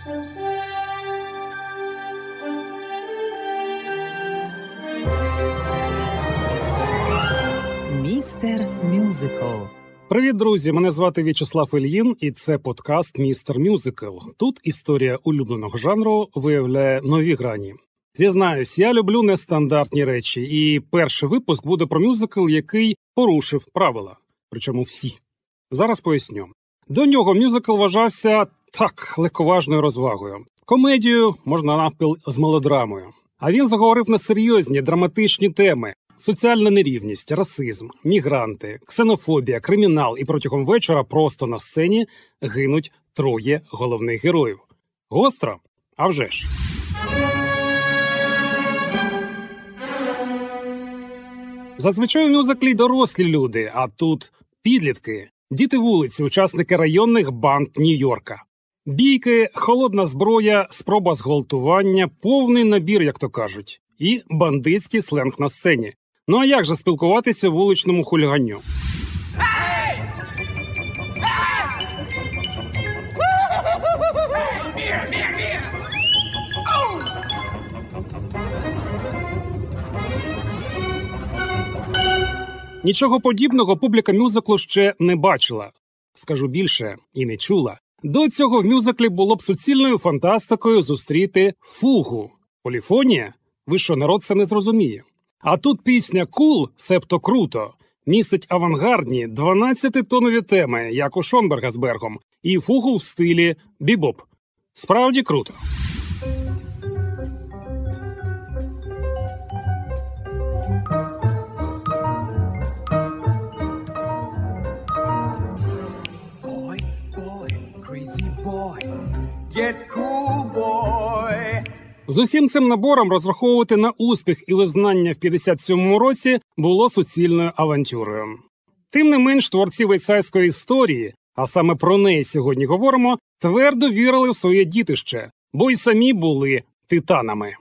Містер Мюзикл. Привіт, друзі! Мене звати В'ячеслав Ільїн, і це подкаст Містер Мюзикл. Тут історія улюбленого жанру виявляє нові грані. Зізнаюсь, я люблю нестандартні речі, і перший випуск буде про мюзикл, який порушив правила, причому всі. Зараз поясню. До нього мюзикл вважався так легковажною розвагою, комедією можна навпіл з мелодрамою. А він заговорив на серйозні драматичні теми: соціальна нерівність, расизм, мігранти, ксенофобія, кримінал. І протягом вечора просто на сцені гинуть троє головних героїв. Гостро? А вже ж. Зазвичай у мюзиклі дорослі люди, а тут підлітки, діти вулиці, учасники районних банд Нью-Йорка. Бійки, холодна зброя, спроба зґвалтування, повний набір, як то кажуть, і бандитський сленг на сцені. Ну а як же спілкуватися вуличному хуліганню? Нічого подібного публіка мюзиклу ще не бачила. Скажу більше і не чула. До цього в мюзиклі було б суцільною фантастикою зустріти фугу. Поліфонія? Ви що, народ це не зрозуміє. А тут пісня Кул, себто круто, містить авангардні 12-тонові теми, як у Шонберга з Бергом, і фугу в стилі бібоп. Справді круто. Crazy boy, get cool, boy. З усім цим набором розраховувати на успіх і визнання в 57-му році було суцільною авантюрою. Тим не менш, творці Вестсайдської історії, а саме про неї сьогодні говоримо, твердо вірили в своє дітище, бо й самі були титанами.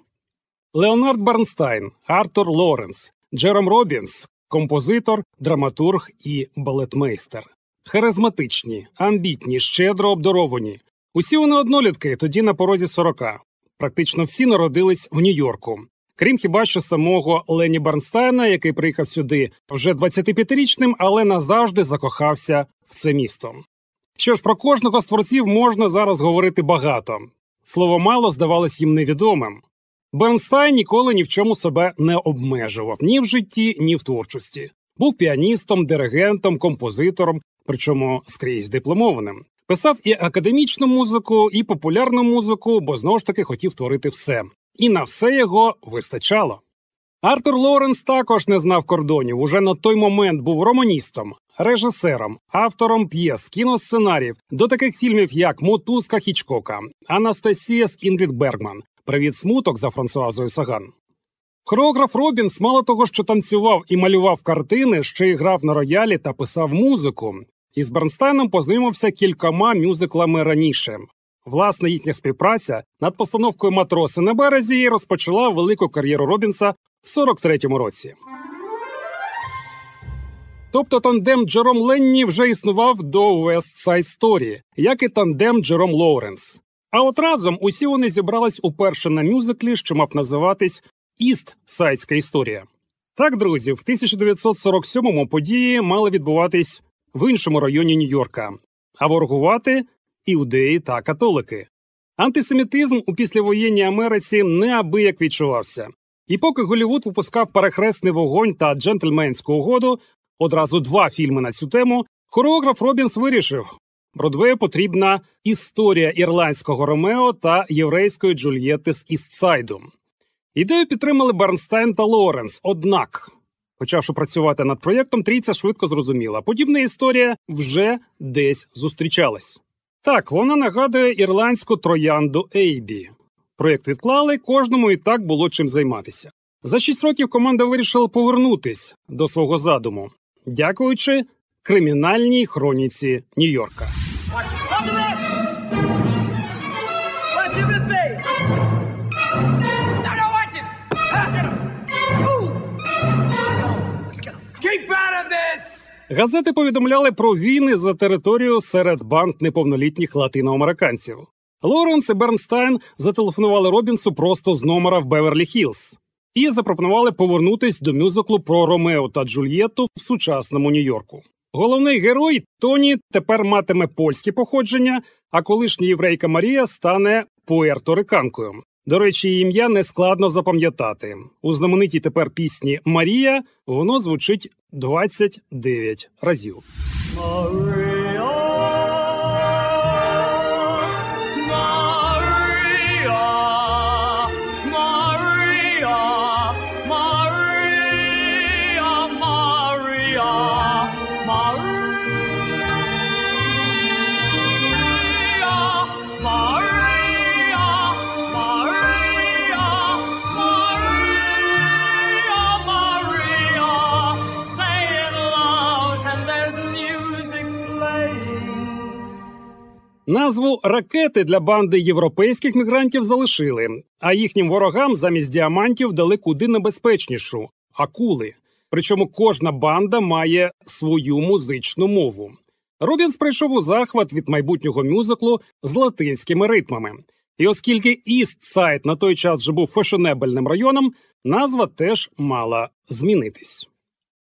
Леонард Бернстайн, Артур Лоренс, Джером Робінс, композитор, драматург і балетмейстер. Харизматичні, амбітні, щедро обдаровані. Усі вони однолітки, тоді на порозі 40. Практично всі народились в Нью-Йорку. Крім хіба що самого Лені Барнстайна, який приїхав сюди вже 25-річним, але назавжди закохався в це місто. Що ж, про кожного з творців можна зараз говорити багато. Слово мало здавалось їм невідомим. Бернстайн ніколи ні в чому себе не обмежував ні в житті, ні в творчості. Був піаністом, диригентом, композитором, причому скрізь дипломованим. Писав і академічну музику, і популярну музику, бо знову ж таки хотів творити все. І на все його вистачало. Артур Лоренс також не знав кордонів. Уже на той момент був романістом, режисером, автором п'єс, кіносценаріїв до таких фільмів, як Мотузка Хічкока, Анастасія з Інгрід Бергман, Привіт смуток за Франсуазою Саган. Хореограф Робінс мало того, що танцював і малював картини, ще й грав на роялі та писав музику. Із Бернстайном познайомився кількома мюзиклами раніше. Власне, їхня співпраця над постановкою матроси на березі розпочала велику кар'єру Робінса в 43-му році. Тобто тандем Джером Ленні вже існував до West Side Story, як і тандем Джером Лоуренс. А от разом усі вони зібрались уперше на мюзиклі, що мав називатись Іст Сайдська історія. Так, друзі, в 1947-му події мали відбуватись в іншому районі Нью-Йорка, а ворогувати іудеї та католики. Антисемітизм у післявоєнній Америці неабияк відчувався. І поки Голівуд випускав перехресний вогонь та джентльменську угоду, одразу два фільми на цю тему, хореограф Робінс вирішив Бродвею потрібна історія ірландського Ромео та єврейської Джульєти з Істсайду. Ідею підтримали Бернстайн та Лоренс. Однак, почавши працювати над проєктом, трійця швидко зрозуміла. Подібна історія вже десь зустрічалась. Так, вона нагадує ірландську троянду Ейбі. Проєкт відклали, кожному і так було чим займатися. За шість років команда вирішила повернутись до свого задуму, дякуючи кримінальній хроніці Нью-Йорка. Газети повідомляли про війни за територію серед банд неповнолітніх латиноамериканців. Лоренс і Бернстайн зателефонували Робінсу просто з номера в Беверлі Хіллз і запропонували повернутись до мюзиклу про Ромео та Джульєтту в сучасному Нью-Йорку. Головний герой Тоні тепер матиме польське походження, а колишня єврейка Марія стане пуерториканкою. До речі, її ім'я не складно запам'ятати. У знаменитій тепер пісні Марія воно звучить 29 разів. Назву ракети для банди європейських мігрантів залишили, а їхнім ворогам замість діамантів дали куди небезпечнішу акули. Причому кожна банда має свою музичну мову. Робінс прийшов у захват від майбутнього мюзиклу з латинськими ритмами. І оскільки Іст-Сайд на той час вже був фешенебельним районом, назва теж мала змінитись.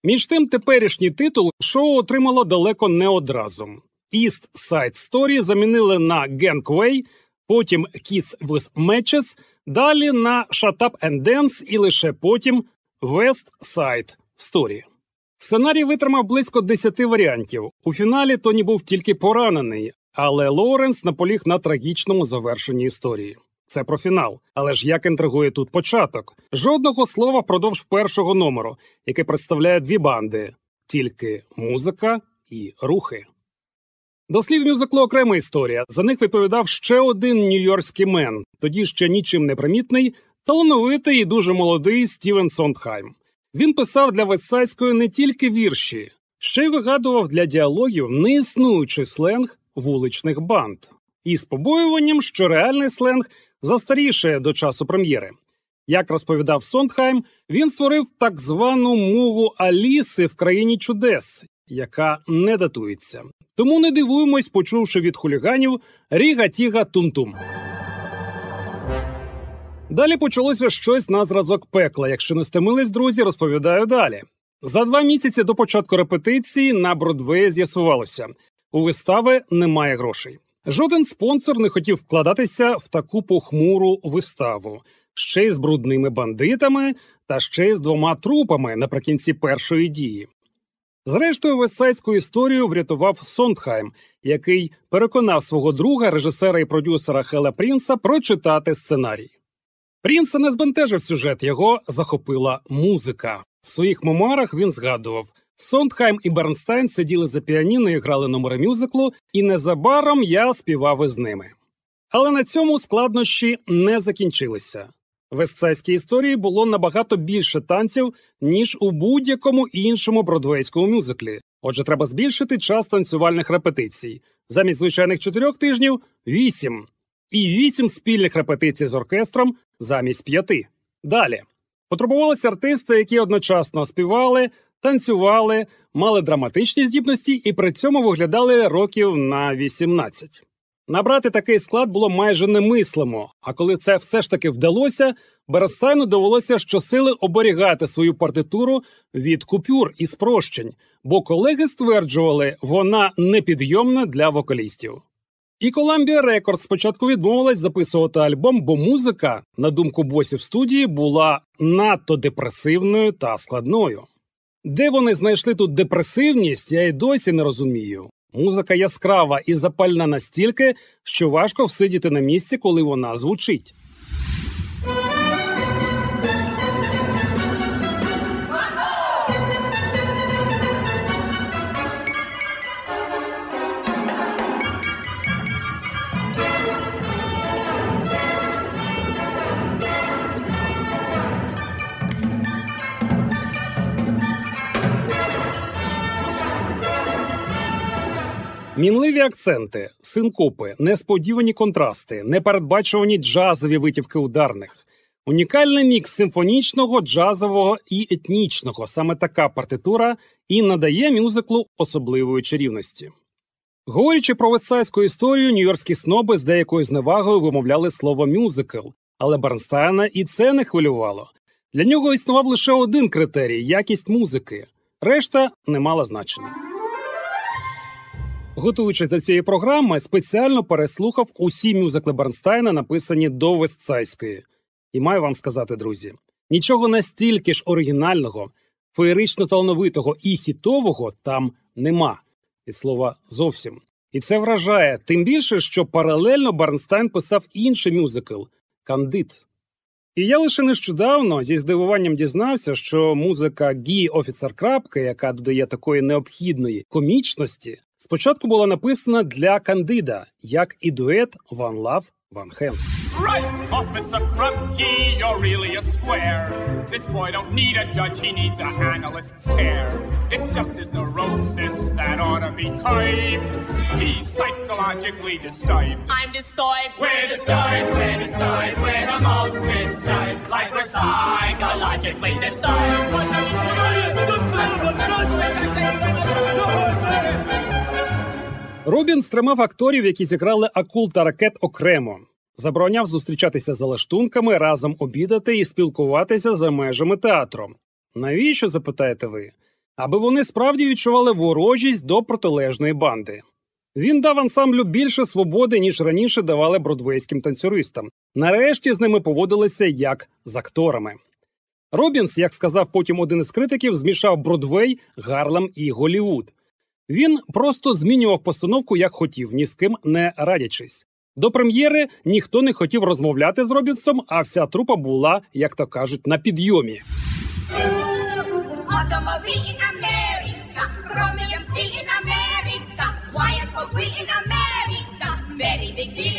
Між тим, теперішній титул шоу отримало далеко не одразу. East Side Story замінили на Gangway, потім Kids with Matches, далі на Shut Up and Dance і лише потім West Side Story. Сценарій витримав близько 10 варіантів. У фіналі Тоні був тільки поранений, але Лоуренс наполіг на трагічному завершенні історії. Це про фінал. Але ж як інтригує тут початок? Жодного слова впродовж першого номеру, який представляє дві банди, тільки музика і рухи. До слів мюзиклу окрема історія. За них відповідав ще один нью-йоркський мен, тоді ще нічим не примітний, талановитий і дуже молодий Стівен Сондхайм. Він писав для Вестсайської не тільки вірші, ще й вигадував для діалогів неіснуючий сленг вуличних банд, із побоюванням, що реальний сленг застарішає до часу прем'єри. Як розповідав Сондхайм, він створив так звану мову Аліси в країні чудес, яка не датується. Тому не дивуємось, почувши від хуліганів Ріга Тіга Тум-Тум. Далі почалося щось на зразок пекла. Якщо не стемились, друзі, розповідаю далі. За два місяці до початку репетиції на Бродвеї з'ясувалося, у вистави немає грошей. Жоден спонсор не хотів вкладатися в таку похмуру виставу, ще й з брудними бандитами та ще й з двома трупами наприкінці першої дії. Зрештою, Вестсайдську історію врятував Сондхайм, який переконав свого друга, режисера і продюсера Хела Прінса прочитати сценарій. Прінса не збентежив сюжет, його захопила музика. В своїх мемуарах він згадував Сондхайм і Бернстайн сиділи за піаніно і грали номери мюзиклу, і незабаром я співав із ними. Але на цьому складнощі не закінчилися. В естцайській історії було набагато більше танців, ніж у будь-якому іншому бродвейському мюзиклі. Отже, треба збільшити час танцювальних репетицій. Замість звичайних чотирьох тижнів вісім. І вісім спільних репетицій з оркестром замість п'яти. Далі потребувалися артисти, які одночасно співали, танцювали, мали драматичні здібності і при цьому виглядали років на 18. Набрати такий склад було майже немислимо, а коли це все ж таки вдалося, Берестайну довелося щосили оберігати свою партитуру від купюр і спрощень, бо колеги стверджували, вона непідйомна для вокалістів. І Columbia Records спочатку відмовилась записувати альбом, бо музика, на думку босів студії, була надто депресивною та складною. Де вони знайшли тут депресивність, я й досі не розумію. Музика яскрава і запальна настільки, що важко всидіти на місці, коли вона звучить. Мінливі акценти, синкопи, несподівані контрасти, непередбачувані джазові витівки ударних, унікальний мікс симфонічного, джазового і етнічного. Саме така партитура і надає мюзиклу особливої чарівності. Говорячи про вестсайську історію, нью-йоркські сноби з деякою зневагою вимовляли слово мюзикл, але Бернстайна і це не хвилювало. Для нього існував лише один критерій якість музики. Решта не мала значення. Готуючись до цієї програми, спеціально переслухав усі мюзикли Бернстайна, написані до Вестсайдської. І маю вам сказати, друзі, нічого настільки ж оригінального, феєрично талановитого і хітового там нема. Від слова зовсім. І це вражає, тим більше, що паралельно Бернстайн писав інший мюзикл Кандид. І я лише нещодавно зі здивуванням дізнався, що музика Гі Офіцер Крапки, яка додає такої необхідної комічності, спочатку була написана для Кандида, як і дует One Love, One Hand. Right, Officer Krupke, you're really a square. This boy don't need a judge, he needs an analyst's care. It's just his neurosis that ought to be curbed. He's psychologically disturbed. I'm disturbed. We're disturbed, we're disturbed, we're the most disturbed, like we're psychologically disturbed. Робінс тримав акторів, які зіграли акул та ракет окремо. Забороняв зустрічатися за лаштунками, разом обідати і спілкуватися за межами театру. Навіщо запитаєте ви? Аби вони справді відчували ворожість до протилежної банди. Він дав ансамблю більше свободи, ніж раніше давали бродвейським танцюристам. Нарешті з ними поводилися як з акторами. Робінс, як сказав потім один із критиків, змішав Бродвей, Гарлем і Голівуд. Він просто змінював постановку як хотів, ні з ким не радячись. До прем'єри ніхто не хотів розмовляти з Робінсом, а вся трупа була, як то кажуть, на підйомі. America. Very big deal.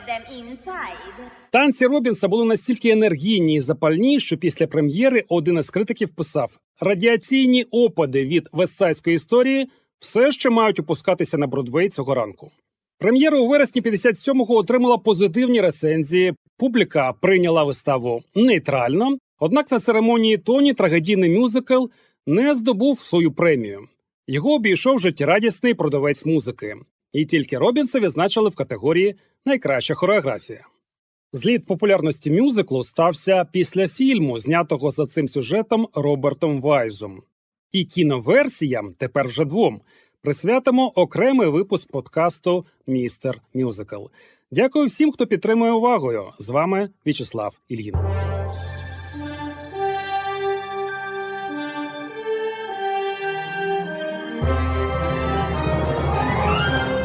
Get them inside? Танці Робінса були настільки енергійні і запальні, що після прем'єри один із критиків писав: радіаційні опади від вестсайської історії все ще мають опускатися на Бродвей цього ранку. Прем'єра у вересні 57-го отримала позитивні рецензії. Публіка прийняла виставу нейтрально. Однак на церемонії Тоні трагедійний мюзикл не здобув свою премію. Його обійшов життєрадісний продавець музики, і тільки Робінса відзначили в категорії Найкраща хореографія. Зліт популярності мюзиклу стався після фільму, знятого за цим сюжетом Робертом Вайзом. І кіноверсіям, тепер вже двом, присвятимо окремий випуск подкасту Містер Мюзикл. Дякую всім, хто підтримує увагою. З вами В'ячеслав Ільїн.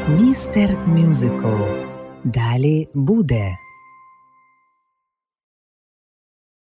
Містер Мюзикл. Далі буде.